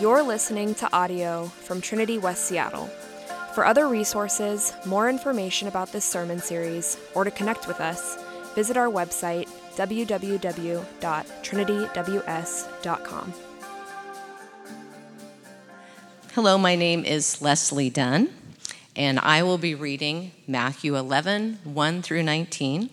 You're listening to audio from Trinity West Seattle. For other resources, more information about this sermon series, or to connect with us, visit our website www.trinityws.com. Hello, my name is Leslie Dunn, and I will be reading Matthew 11 1 through 19.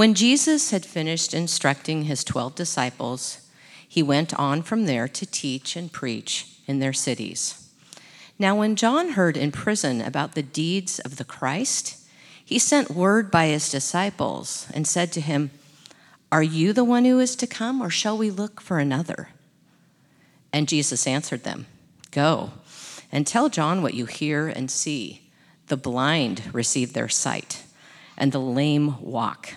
When Jesus had finished instructing his 12 disciples, he went on from there to teach and preach in their cities. Now, when John heard in prison about the deeds of the Christ, he sent word by his disciples and said to him, Are you the one who is to come, or shall we look for another? And Jesus answered them, Go and tell John what you hear and see. The blind receive their sight, and the lame walk.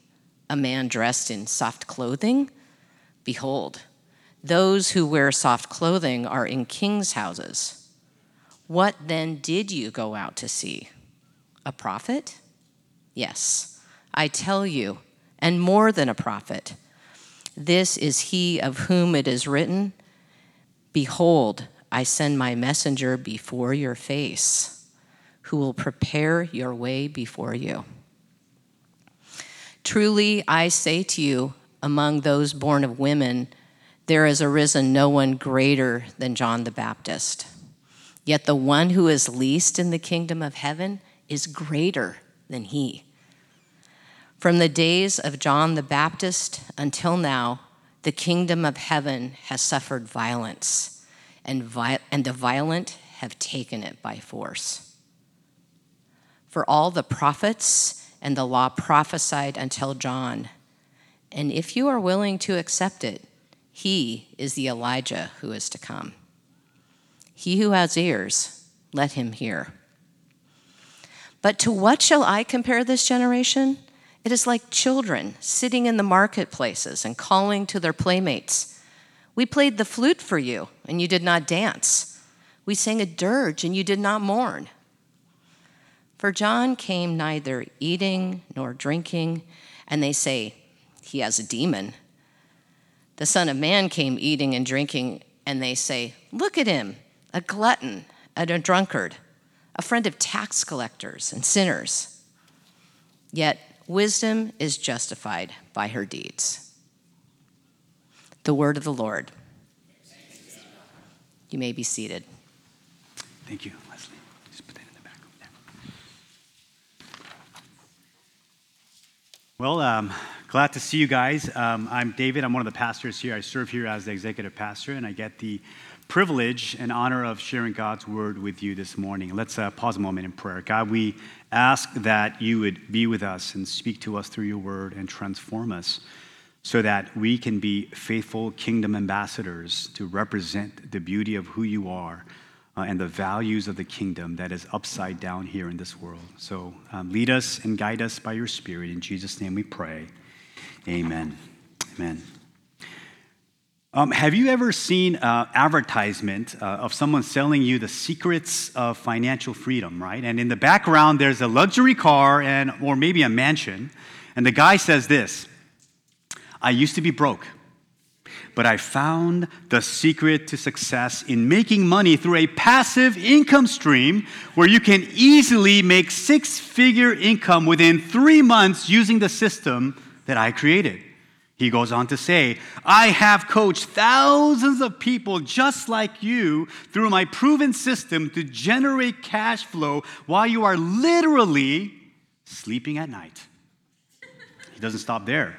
A man dressed in soft clothing? Behold, those who wear soft clothing are in kings' houses. What then did you go out to see? A prophet? Yes, I tell you, and more than a prophet. This is he of whom it is written Behold, I send my messenger before your face, who will prepare your way before you. Truly, I say to you, among those born of women, there has arisen no one greater than John the Baptist. Yet the one who is least in the kingdom of heaven is greater than he. From the days of John the Baptist until now, the kingdom of heaven has suffered violence, and, vi- and the violent have taken it by force. For all the prophets and the law prophesied until John and if you are willing to accept it, he is the Elijah who is to come. He who has ears, let him hear. But to what shall I compare this generation? It is like children sitting in the marketplaces and calling to their playmates. We played the flute for you, and you did not dance. We sang a dirge, and you did not mourn. For John came neither eating nor drinking, and they say, he has a demon. The Son of Man came eating and drinking, and they say, Look at him, a glutton and a drunkard, a friend of tax collectors and sinners. Yet wisdom is justified by her deeds. The word of the Lord. You may be seated. Thank you, Leslie. Just put that in the back there. Well, um, Glad to see you guys. Um, I'm David. I'm one of the pastors here. I serve here as the executive pastor, and I get the privilege and honor of sharing God's word with you this morning. Let's uh, pause a moment in prayer. God, we ask that you would be with us and speak to us through your word and transform us so that we can be faithful kingdom ambassadors to represent the beauty of who you are uh, and the values of the kingdom that is upside down here in this world. So um, lead us and guide us by your spirit. In Jesus' name we pray. Amen. Amen. Um, have you ever seen an advertisement uh, of someone selling you the secrets of financial freedom, right? And in the background, there's a luxury car and, or maybe a mansion. And the guy says this I used to be broke, but I found the secret to success in making money through a passive income stream where you can easily make six figure income within three months using the system that I created. He goes on to say, I have coached thousands of people just like you through my proven system to generate cash flow while you are literally sleeping at night. He doesn't stop there.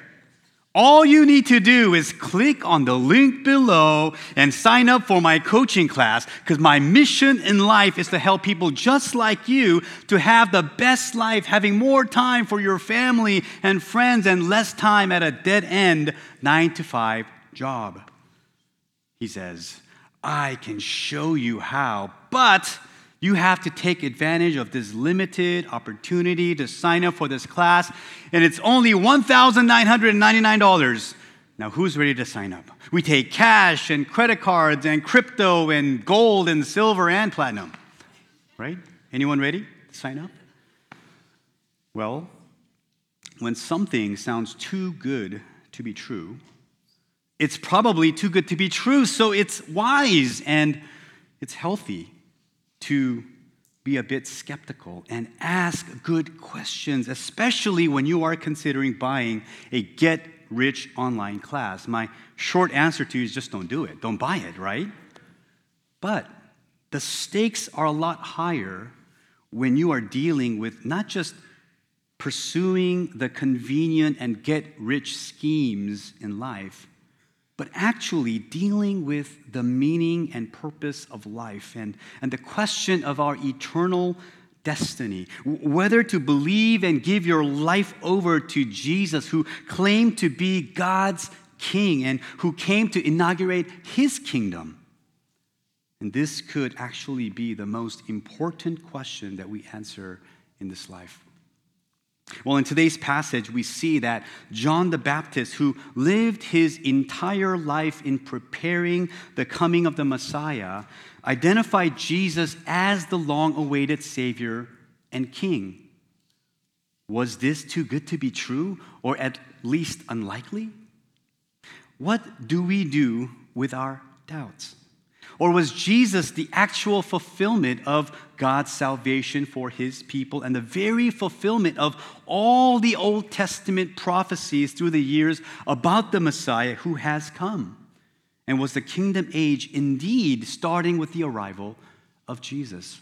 All you need to do is click on the link below and sign up for my coaching class because my mission in life is to help people just like you to have the best life, having more time for your family and friends and less time at a dead end nine to five job. He says, I can show you how, but you have to take advantage of this limited opportunity to sign up for this class, and it's only $1,999. Now, who's ready to sign up? We take cash and credit cards and crypto and gold and silver and platinum. Right? Anyone ready to sign up? Well, when something sounds too good to be true, it's probably too good to be true, so it's wise and it's healthy to be a bit skeptical and ask good questions, especially when you are considering buying a get rich online class. My short answer to you is just don't do it. Don't buy it, right? But the stakes are a lot higher when you are dealing with not just pursuing the convenient and get rich schemes in life, but actually dealing with the meaning and purpose of life and, and the question of our eternal destiny. Whether to believe and give your life over to Jesus, who claimed to be God's king and who came to inaugurate his kingdom. And this could actually be the most important question that we answer in this life. Well, in today's passage, we see that John the Baptist, who lived his entire life in preparing the coming of the Messiah, identified Jesus as the long awaited Savior and King. Was this too good to be true, or at least unlikely? What do we do with our doubts? Or was Jesus the actual fulfillment of God's salvation for his people and the very fulfillment of all the Old Testament prophecies through the years about the Messiah who has come? And was the kingdom age indeed starting with the arrival of Jesus?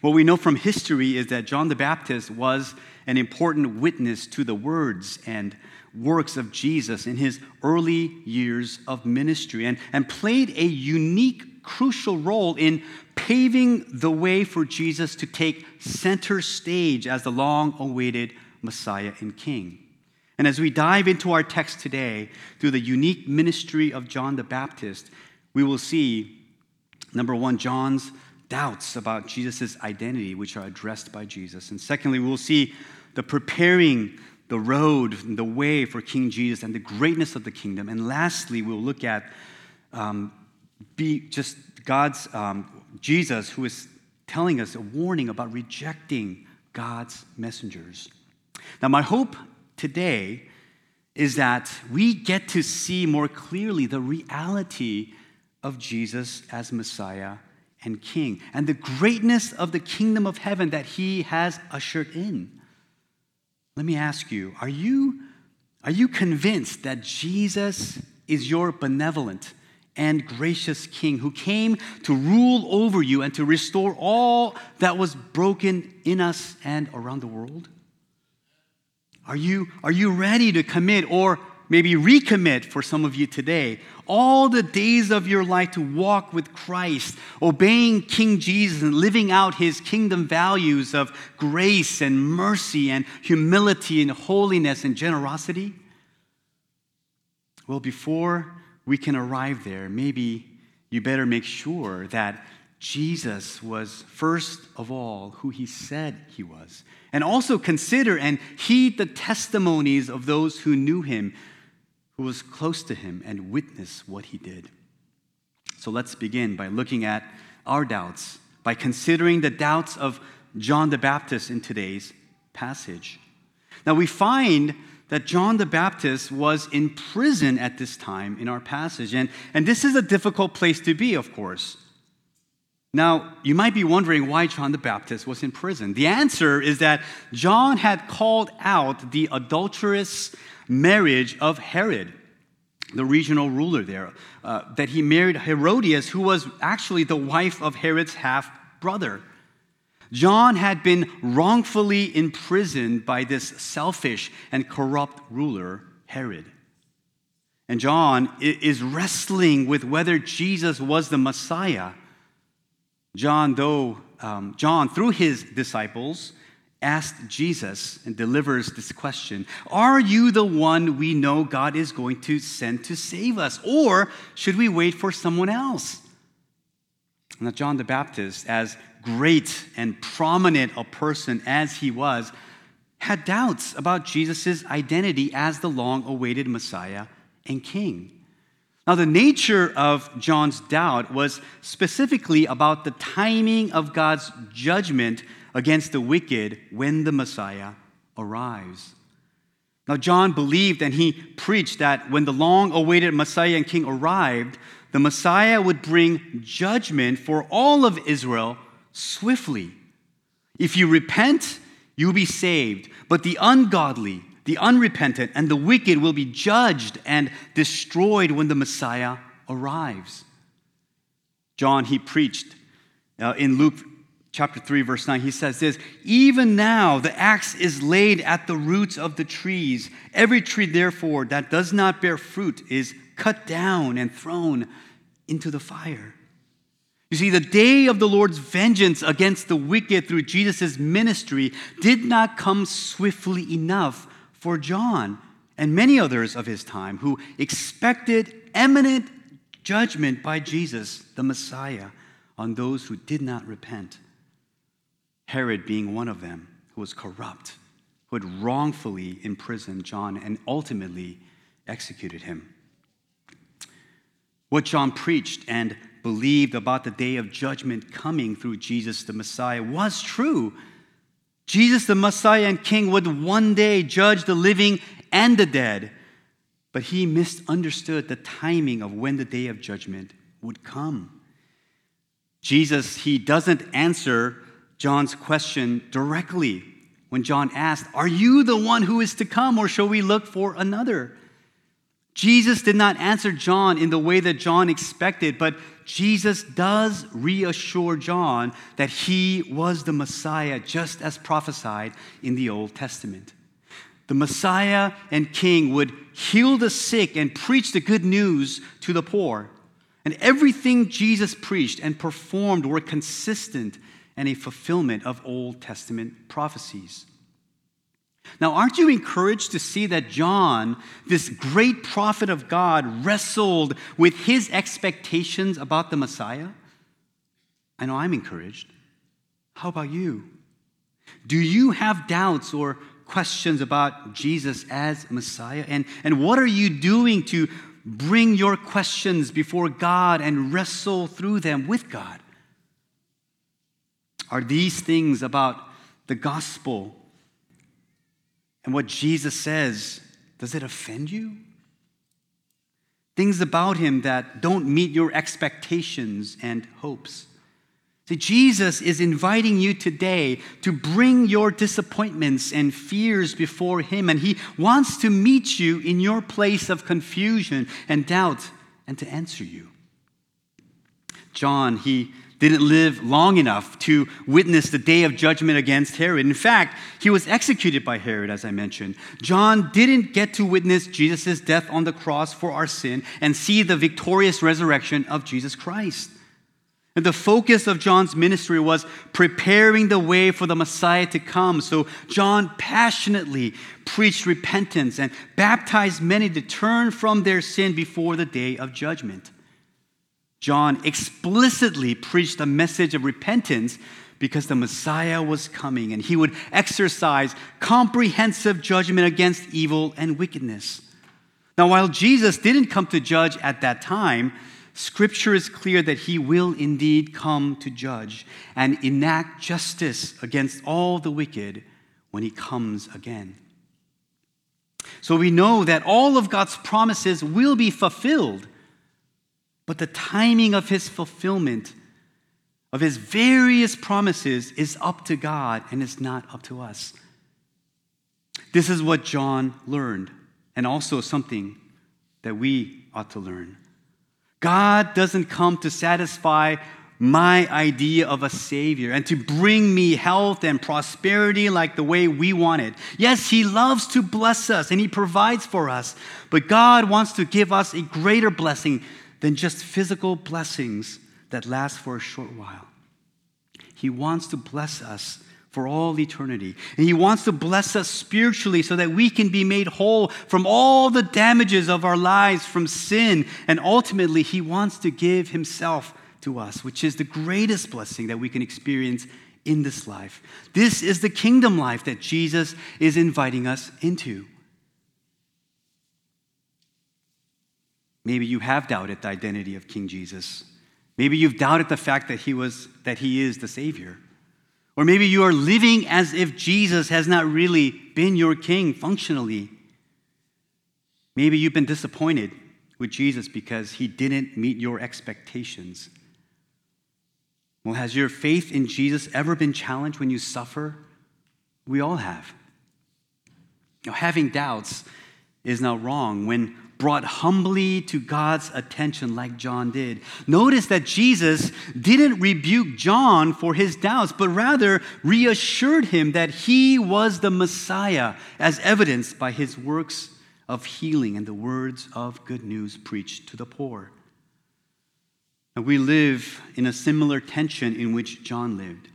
What we know from history is that John the Baptist was an important witness to the words and works of Jesus in his early years of ministry and, and played a unique, crucial role in paving the way for Jesus to take center stage as the long awaited Messiah and King. And as we dive into our text today through the unique ministry of John the Baptist, we will see number one, John's doubts about Jesus' identity, which are addressed by Jesus. And secondly, we will see the preparing the road, the way for King Jesus, and the greatness of the kingdom. And lastly, we'll look at um, be just God's um, Jesus, who is telling us a warning about rejecting God's messengers. Now, my hope today is that we get to see more clearly the reality of Jesus as Messiah and King and the greatness of the kingdom of heaven that he has ushered in. Let me ask you are you, are you convinced that Jesus is your benevolent and gracious King who came to rule over you and to restore all that was broken in us and around the world? Are you, are you ready to commit or maybe recommit for some of you today all the days of your life to walk with Christ, obeying King Jesus and living out his kingdom values of grace and mercy and humility and holiness and generosity? Well, before we can arrive there, maybe you better make sure that Jesus was first of all who he said he was. And also consider and heed the testimonies of those who knew him who was close to him and witnessed what he did. So let's begin by looking at our doubts, by considering the doubts of John the Baptist in today's passage. Now we find that John the Baptist was in prison at this time in our passage. And, and this is a difficult place to be, of course. Now, you might be wondering why John the Baptist was in prison. The answer is that John had called out the adulterous marriage of Herod, the regional ruler there, uh, that he married Herodias, who was actually the wife of Herod's half brother. John had been wrongfully imprisoned by this selfish and corrupt ruler, Herod. And John is wrestling with whether Jesus was the Messiah. John, though, um, John, through his disciples, asked Jesus and delivers this question Are you the one we know God is going to send to save us? Or should we wait for someone else? Now, John the Baptist, as great and prominent a person as he was, had doubts about Jesus' identity as the long awaited Messiah and King. Now, the nature of John's doubt was specifically about the timing of God's judgment against the wicked when the Messiah arrives. Now, John believed and he preached that when the long awaited Messiah and King arrived, the Messiah would bring judgment for all of Israel swiftly. If you repent, you'll be saved. But the ungodly, the unrepentant, and the wicked will be judged and destroyed when the Messiah arrives. John, he preached uh, in Luke chapter 3, verse 9, he says this Even now the axe is laid at the roots of the trees. Every tree, therefore, that does not bear fruit is cut down and thrown into the fire. You see, the day of the Lord's vengeance against the wicked through Jesus' ministry did not come swiftly enough for John and many others of his time who expected imminent judgment by Jesus, the Messiah, on those who did not repent. Herod being one of them, who was corrupt, who had wrongfully imprisoned John and ultimately executed him. What John preached and believed about the day of judgment coming through Jesus the Messiah was true. Jesus the Messiah and King would one day judge the living and the dead, but he misunderstood the timing of when the day of judgment would come. Jesus, he doesn't answer John's question directly when John asked, Are you the one who is to come, or shall we look for another? Jesus did not answer John in the way that John expected, but Jesus does reassure John that he was the Messiah, just as prophesied in the Old Testament. The Messiah and King would heal the sick and preach the good news to the poor. And everything Jesus preached and performed were consistent and a fulfillment of Old Testament prophecies. Now, aren't you encouraged to see that John, this great prophet of God, wrestled with his expectations about the Messiah? I know I'm encouraged. How about you? Do you have doubts or questions about Jesus as Messiah? And, and what are you doing to bring your questions before God and wrestle through them with God? Are these things about the gospel and what Jesus says, does it offend you? Things about him that don't meet your expectations and hopes. See, Jesus is inviting you today to bring your disappointments and fears before him, and he wants to meet you in your place of confusion and doubt and to answer you. John, he didn't live long enough to witness the day of judgment against Herod. In fact, he was executed by Herod, as I mentioned. John didn't get to witness Jesus' death on the cross for our sin and see the victorious resurrection of Jesus Christ. And the focus of John's ministry was preparing the way for the Messiah to come. So John passionately preached repentance and baptized many to turn from their sin before the day of judgment. John explicitly preached a message of repentance because the Messiah was coming and he would exercise comprehensive judgment against evil and wickedness. Now, while Jesus didn't come to judge at that time, Scripture is clear that he will indeed come to judge and enact justice against all the wicked when he comes again. So we know that all of God's promises will be fulfilled but the timing of his fulfillment of his various promises is up to God and it's not up to us. This is what John learned, and also something that we ought to learn. God doesn't come to satisfy my idea of a Savior and to bring me health and prosperity like the way we want it. Yes, He loves to bless us and He provides for us, but God wants to give us a greater blessing than just physical blessings that last for a short while. He wants to bless us for all eternity. And He wants to bless us spiritually so that we can be made whole from all the damages of our lives, from sin. And ultimately, He wants to give Himself to us, which is the greatest blessing that we can experience in this life. This is the kingdom life that Jesus is inviting us into. Maybe you have doubted the identity of King Jesus. Maybe you've doubted the fact that he was that he is the savior. Or maybe you are living as if Jesus has not really been your king functionally. Maybe you've been disappointed with Jesus because he didn't meet your expectations. Well, has your faith in Jesus ever been challenged when you suffer? We all have. Now, having doubts is not wrong when brought humbly to God's attention, like John did. Notice that Jesus didn't rebuke John for his doubts, but rather reassured him that he was the Messiah, as evidenced by his works of healing and the words of good news preached to the poor. And we live in a similar tension in which John lived.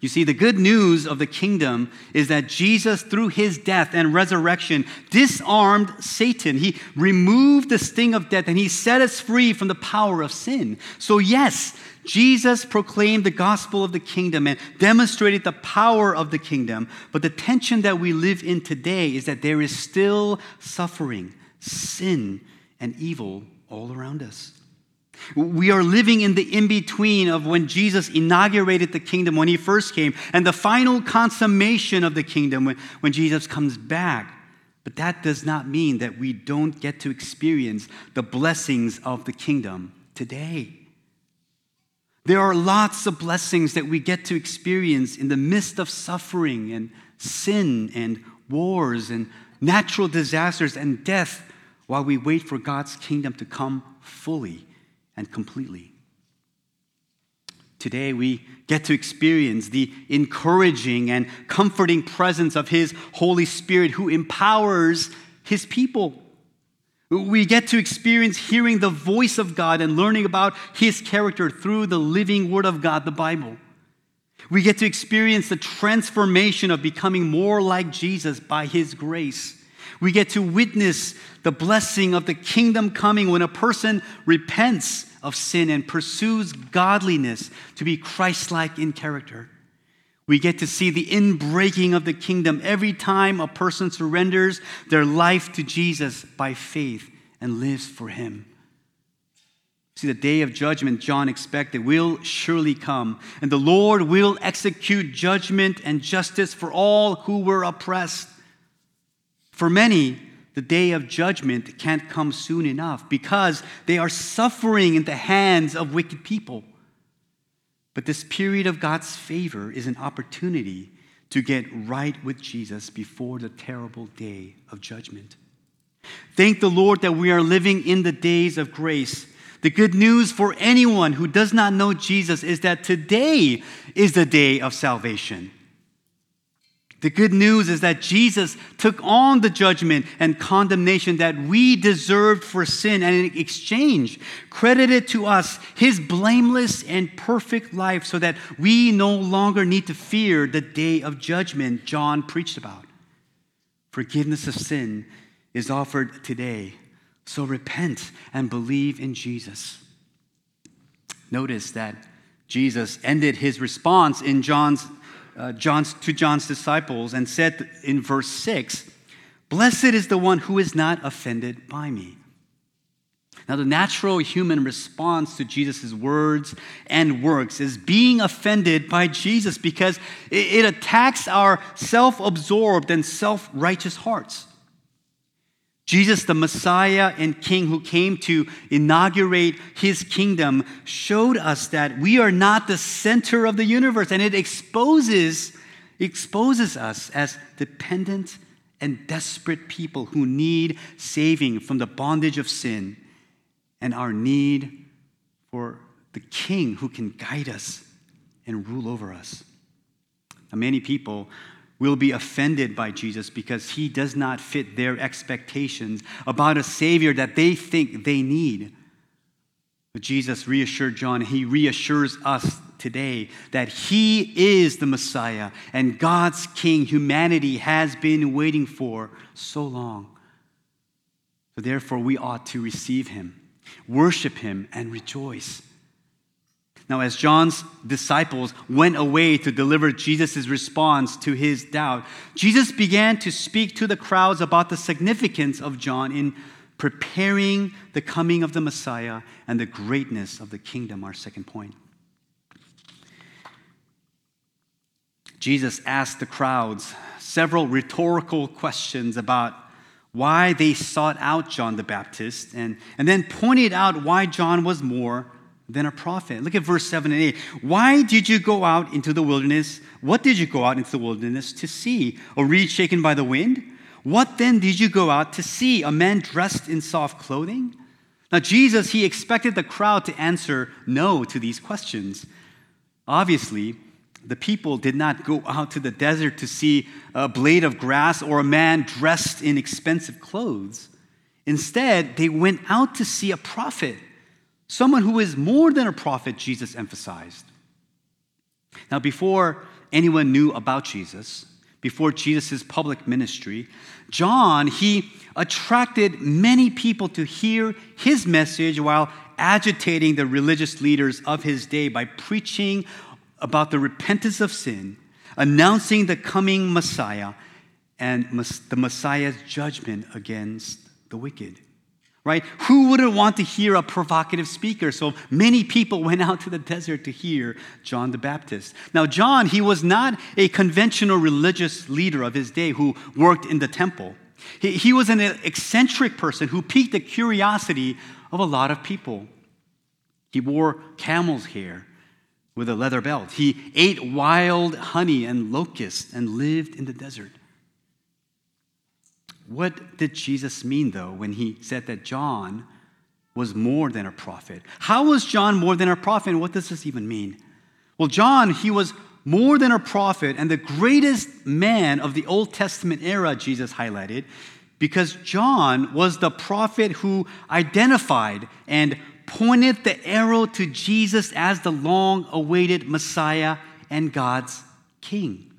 You see, the good news of the kingdom is that Jesus, through his death and resurrection, disarmed Satan. He removed the sting of death and he set us free from the power of sin. So, yes, Jesus proclaimed the gospel of the kingdom and demonstrated the power of the kingdom. But the tension that we live in today is that there is still suffering, sin, and evil all around us. We are living in the in between of when Jesus inaugurated the kingdom when he first came and the final consummation of the kingdom when, when Jesus comes back. But that does not mean that we don't get to experience the blessings of the kingdom today. There are lots of blessings that we get to experience in the midst of suffering and sin and wars and natural disasters and death while we wait for God's kingdom to come fully and completely. Today, we get to experience the encouraging and comforting presence of His Holy Spirit who empowers His people. We get to experience hearing the voice of God and learning about His character through the living Word of God, the Bible. We get to experience the transformation of becoming more like Jesus by His grace. We get to witness the blessing of the kingdom coming when a person repents of sin and pursues godliness to be Christ like in character. We get to see the inbreaking of the kingdom every time a person surrenders their life to Jesus by faith and lives for Him. See, the day of judgment John expected will surely come, and the Lord will execute judgment and justice for all who were oppressed. For many, the day of judgment can't come soon enough because they are suffering in the hands of wicked people. But this period of God's favor is an opportunity to get right with Jesus before the terrible day of judgment. Thank the Lord that we are living in the days of grace. The good news for anyone who does not know Jesus is that today is the day of salvation. The good news is that Jesus took on the judgment and condemnation that we deserved for sin, and in exchange, credited to us his blameless and perfect life so that we no longer need to fear the day of judgment John preached about. Forgiveness of sin is offered today, so repent and believe in Jesus. Notice that Jesus ended his response in John's uh, John's, to John's disciples and said in verse 6 Blessed is the one who is not offended by me. Now, the natural human response to Jesus' words and works is being offended by Jesus because it, attacks our self absorbed and self righteous hearts. Jesus, the Messiah and King who came to inaugurate his kingdom, showed us that we are not the center of the universe, and it exposes, exposes us as dependent and desperate people who need saving from the bondage of sin and our need for the king who can guide us and rule over us. Now, many people will be offended by Jesus because he does not fit their expectations about a Savior that they think they need. But Jesus reassured John, he reassures us today that he is the Messiah and God's King humanity has been waiting for so long. So therefore, we ought to receive him, worship him, and rejoice. Now, as John's disciples went away to deliver Jesus' response to his doubt, Jesus began to speak to the crowds about the significance of John in preparing the coming of the Messiah and the greatness of the kingdom, our second point. Jesus asked the crowds several rhetorical questions about why they sought out John the Baptist and, and then pointed out why John was more than a prophet. Look at verse 7 and 8. Why did you go out into the wilderness? What did you go out into the wilderness to see? A reed shaken by the wind? What then did you go out to see? A man dressed in soft clothing? Now, Jesus, he expected the crowd to answer no to these questions. Obviously, the people did not go out to the desert to see a blade of grass or a man dressed in expensive clothes. Instead, they went out to see a prophet Someone who is more than a prophet, Jesus emphasized. Now, before anyone knew about Jesus, before Jesus' public ministry, John, he attracted many people to hear his message while agitating the religious leaders of his day by preaching about the repentance of sin, announcing the coming Messiah, and the Messiah's judgment against the wicked right? Who wouldn't want to hear a provocative speaker? So many people went out to the desert to hear John the Baptist. Now, John, he was not a conventional religious leader of his day who worked in the temple. He, he was an eccentric person who piqued the curiosity of a lot of people. He wore camel's hair with a leather belt. He ate wild honey and locusts and lived in the desert. What did Jesus mean, though, when he said that John was more than a prophet? How was John more than a prophet, and what does this even mean? Well, John, he was more than a prophet and the greatest man of the Old Testament era, Jesus highlighted, because John was the prophet who identified and pointed the arrow to Jesus as the long awaited Messiah and God's King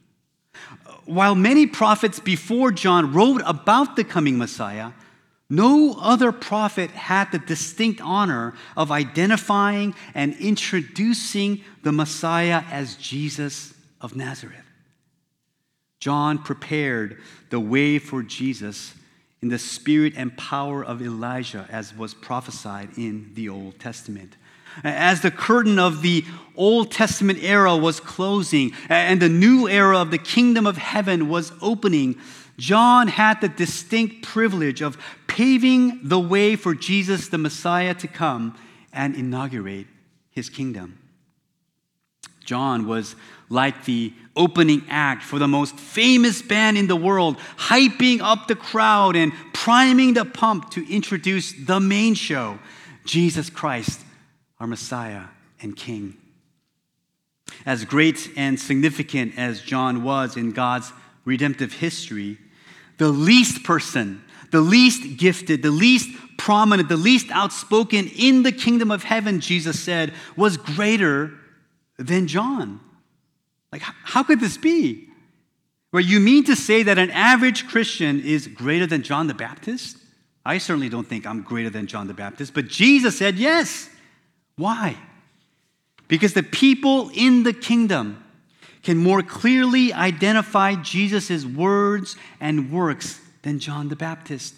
while many prophets before John wrote about the coming Messiah, no other prophet had the distinct honor of identifying and introducing the Messiah as Jesus of Nazareth. John prepared the way for Jesus in the spirit and power of Elijah, as was prophesied in the Old Testament. As the curtain of the Old Testament era was closing and the new era of the kingdom of heaven was opening, John had the distinct privilege of paving the way for Jesus, the Messiah, to come and inaugurate his kingdom. John was like the opening act for the most famous band in the world, hyping up the crowd and priming the pump to introduce the main show, Jesus Christ our Messiah and King. As great and significant as John was in God's redemptive history, the least person, the least gifted, the least prominent, the least outspoken in the kingdom of heaven, Jesus said, was greater than John. Like, how could this be? Where you mean to say that an average Christian is greater than John the Baptist? I certainly don't think I'm greater than John the Baptist, but Jesus said yes. Why? Because the people in the kingdom can more clearly identify Jesus' words and works than John the Baptist.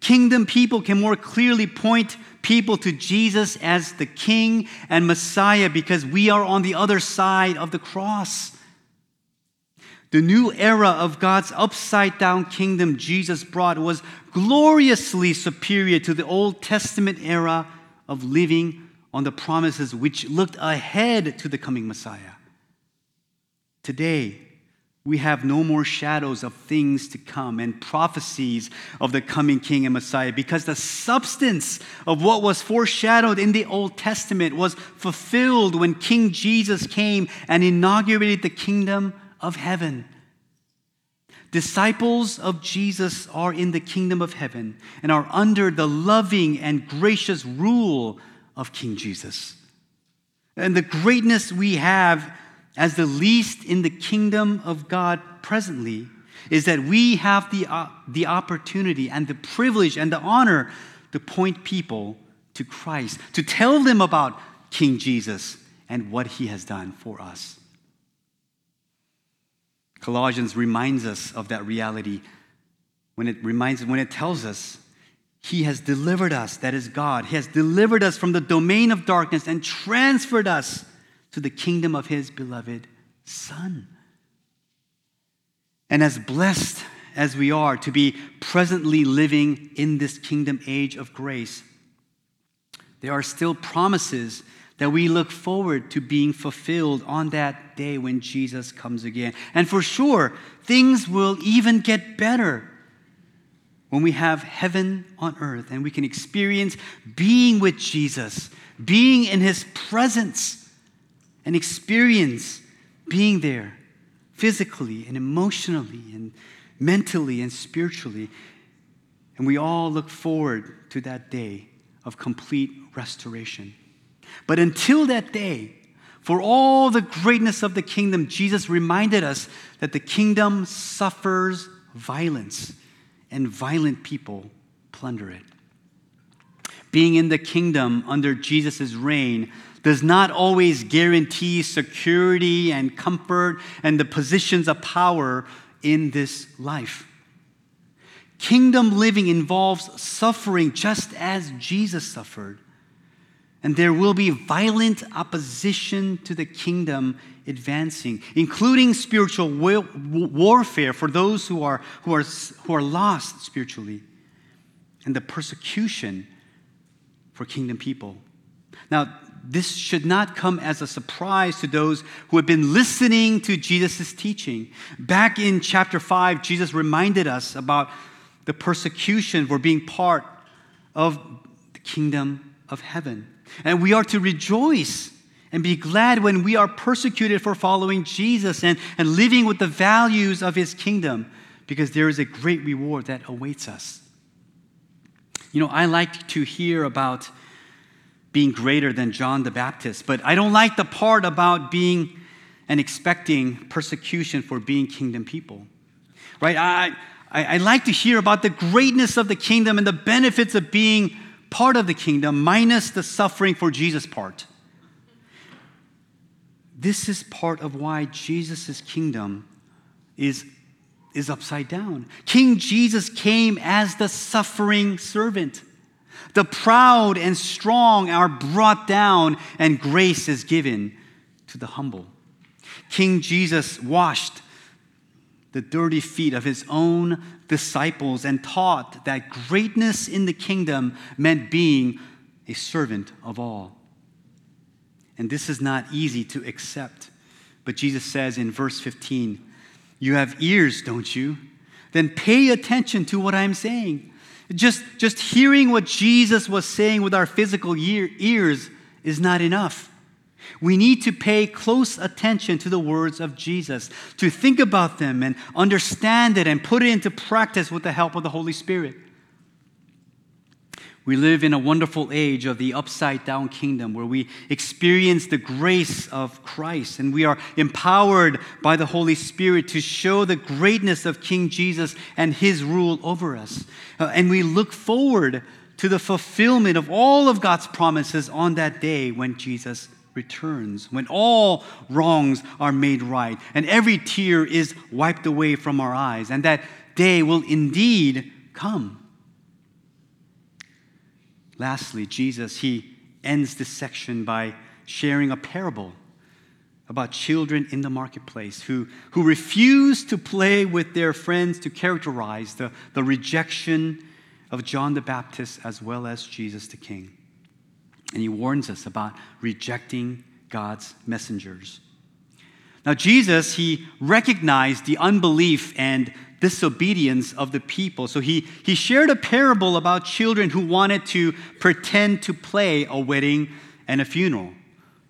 Kingdom people can more clearly point people to Jesus as the King and Messiah because we are on the other side of the cross. The new era of God's upside down kingdom Jesus brought was gloriously superior to the Old Testament era of living on the promises which looked ahead to the coming Messiah. Today, we have no more shadows of things to come and prophecies of the coming King and Messiah because the substance of what was foreshadowed in the Old Testament was fulfilled when King Jesus came and inaugurated the kingdom of heaven. Disciples of Jesus are in the kingdom of heaven and are under the loving and gracious rule of King Jesus. And the greatness we have as the least in the kingdom of God presently is that we have the, uh, the opportunity and the privilege and the honor to point people to Christ, to tell them about King Jesus and what he has done for us. Colossians reminds us of that reality when it reminds when it tells us he has delivered us that is God he has delivered us from the domain of darkness and transferred us to the kingdom of his beloved Son. And as blessed as we are to be presently living in this kingdom age of grace, there are still promises that we look forward to being fulfilled on that day when Jesus comes again. And for sure, things will even get better when we have heaven on earth and we can experience being with Jesus, being in his presence and experience being there physically and emotionally and mentally and spiritually. And we all look forward to that day of complete restoration. But until that day, for all the greatness of the kingdom, Jesus reminded us that the kingdom suffers violence and violent people plunder it. Being in the kingdom under Jesus' reign does not always guarantee security and comfort and the positions of power in this life. Kingdom living involves suffering just as Jesus suffered. And there will be violent opposition to the kingdom advancing, including spiritual warfare for those who are, who, are, who are lost spiritually, and the persecution for kingdom people. Now, this should not come as a surprise to those who have been listening to Jesus' teaching. Back in chapter 5, Jesus reminded us about the persecution for being part of the kingdom of heaven. And we are to rejoice and be glad when we are persecuted for following Jesus and, and living with the values of his kingdom, because there is a great reward that awaits us. You know, I like to hear about being greater than John the Baptist. But I don't like the part about being and expecting persecution for being kingdom people. Right? I, I, I like to hear about the greatness of the kingdom and the benefits of being part of the kingdom, minus the suffering for Jesus part. This is part of why Jesus' kingdom is, is upside down. King Jesus came as the suffering servant. The proud and strong are brought down, and grace is given to the humble. King Jesus washed the dirty feet of his own disciples and taught that greatness in the kingdom meant being a servant of all. And this is not easy to accept. But Jesus says in verse 15, You have ears, don't you? Then pay attention to what I'm saying. Just, just hearing what Jesus was saying with our physical ear, ears is not enough. We need to pay close attention to the words of Jesus, to think about them and understand it and put it into practice with the help of the Holy Spirit. We live in a wonderful age of the upside down kingdom where we experience the grace of Christ and we are empowered by the Holy Spirit to show the greatness of King Jesus and his rule over us. Uh, and we look forward to the fulfillment of all of God's promises on that day when Jesus returns, when all wrongs are made right and every tear is wiped away from our eyes. And that day will indeed come. Lastly, Jesus, he ends this section by sharing a parable about children in the marketplace who, who refuse to play with their friends to characterize the, the rejection of John the Baptist as well as Jesus the King. And he warns us about rejecting God's messengers. Now, Jesus, he recognized the unbelief and disobedience of the people. So he, he shared a parable about children who wanted to pretend to play a wedding and a funeral.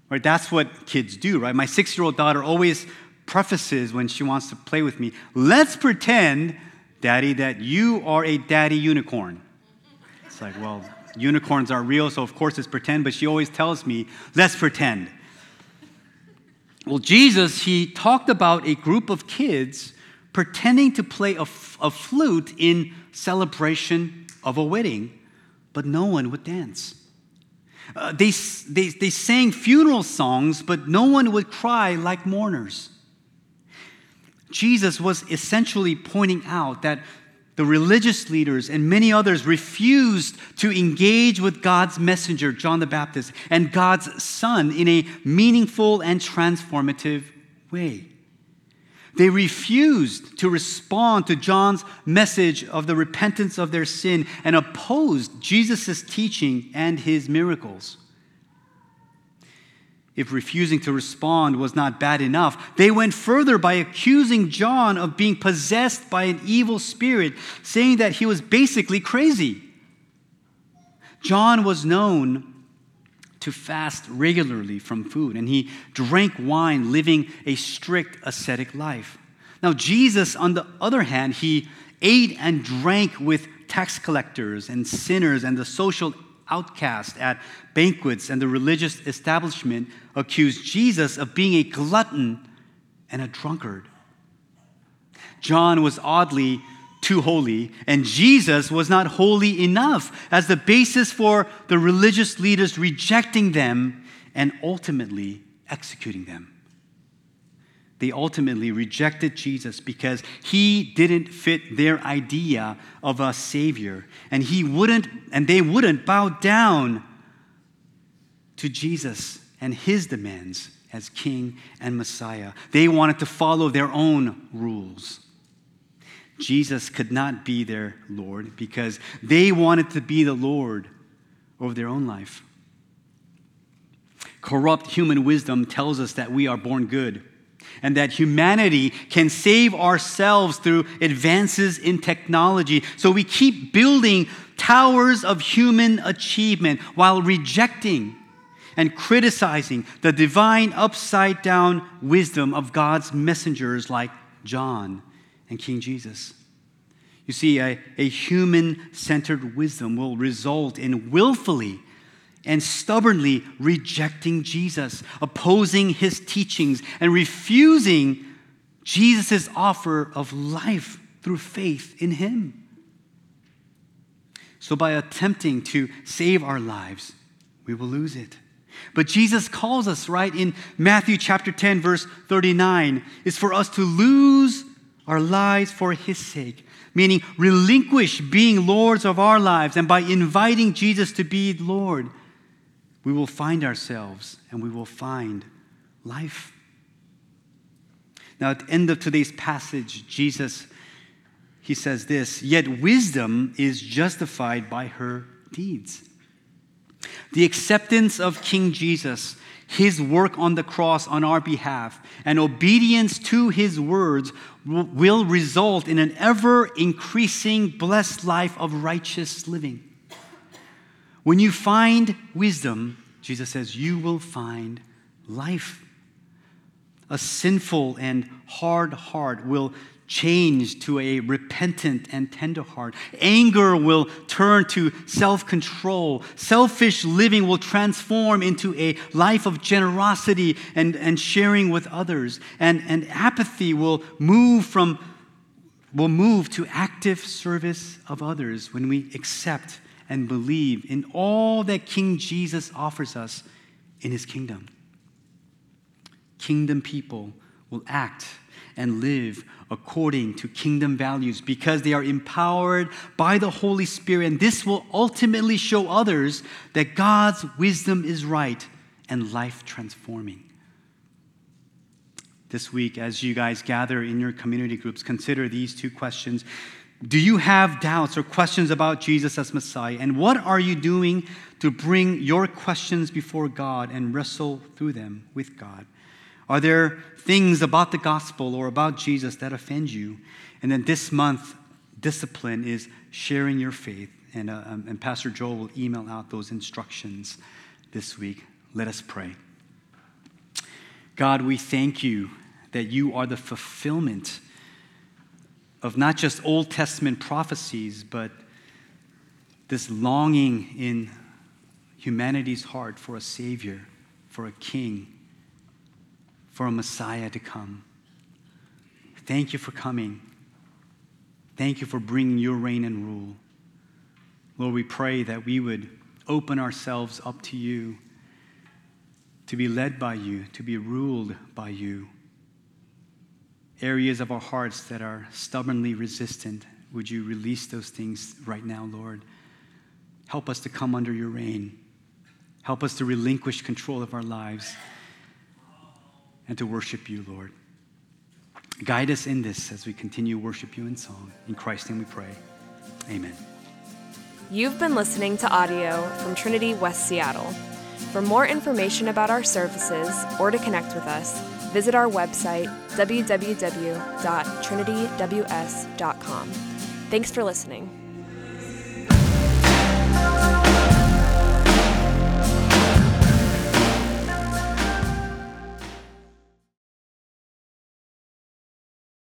Right? That's what kids do, right? My six year old daughter always prefaces when she wants to play with me let's pretend, daddy, that you are a daddy unicorn. It's like, well, unicorns are real, so of course it's pretend, but she always tells me, let's pretend. Well, Jesus, he talked about a group of kids pretending to play a, a flute in celebration of a wedding, but no one would dance. Uh, they, they, they sang funeral songs, but no one would cry like mourners. Jesus was essentially pointing out that the religious leaders and many others refused to engage with God's messenger, John the Baptist, and God's son in a meaningful and transformative way. They refused to respond to John's message of the repentance of their sin and opposed Jesus' teaching and his miracles. If refusing to respond was not bad enough, they went further by accusing John of being possessed by an evil spirit, saying that he was basically crazy. John was known to fast regularly from food, and he drank wine, living a strict ascetic life. Now, Jesus, on the other hand, he ate and drank with tax collectors and sinners and the social outcast at banquets, and the religious establishment accused Jesus of being a glutton and a drunkard. John was oddly too holy, and Jesus was not holy enough as the basis for the religious leaders rejecting them and ultimately executing them. They ultimately rejected Jesus because he didn't fit their idea of a savior and he wouldn't and they wouldn't bow down to Jesus and his demands as king and Messiah. They wanted to follow their own rules. Jesus could not be their Lord because they wanted to be the Lord over their own life. Corrupt human wisdom tells us that we are born good and that humanity can save ourselves through advances in technology. So we keep building towers of human achievement while rejecting and criticizing the divine upside down wisdom of God's messengers like John and King Jesus. You see, a, a human centered wisdom will result in willfully and stubbornly rejecting Jesus, opposing his teachings, and refusing Jesus' offer of life through faith in him. So, by attempting to save our lives, we will lose it. But Jesus calls us, right, in Matthew chapter 10, verse 39, is for us to lose our lives for his sake, meaning relinquish being lords of our lives, and by inviting Jesus to be Lord, we will find ourselves and we will find life. Now, at the end of today's passage, Jesus, he says this, yet wisdom is justified by her deeds. The acceptance of King Jesus, his work on the cross on our behalf, and obedience to his words will result in an ever increasing blessed life of righteous living. When you find wisdom, Jesus says, you will find life. A sinful and hard heart will change to a repentant and tender heart. Anger will turn to self control. Selfish living will transform into a life of generosity and, and sharing with others. And, and apathy will move from will move to active service of others when we accept and believe in all that King Jesus offers us in his kingdom. Kingdom people will act and live according to kingdom values because they are empowered by the Holy Spirit. And this will ultimately show others that God's wisdom is right and life transforming. This week, as you guys gather in your community groups, consider these two questions do you have doubts or questions about Jesus as Messiah? And what are you doing to bring your questions before God and wrestle through them with God? Are there things about the gospel or about Jesus that offend you? And then this month, discipline is sharing your faith. And, uh, um, and Pastor Joel will email out those instructions this week. Let us pray. God, we thank you that you are the fulfillment of not just Old Testament prophecies, but this longing in humanity's heart for a Savior, for a King, for a Messiah to come. Thank you for coming. Thank you for bringing your reign and rule. Lord, we pray that we would open ourselves up to you, to be led by you, to be ruled by you. Areas of our hearts that are stubbornly resistant, would you release those things right now, Lord? Help us to come under your reign. Help us to relinquish control of our lives and to worship you, Lord. Guide us in this as we continue to worship you in song. In Christ's name we pray. Amen. You've been listening to audio from Trinity West Seattle. For more information about our services or to connect with us, visit our website, www.trinityws.com. Thanks for listening.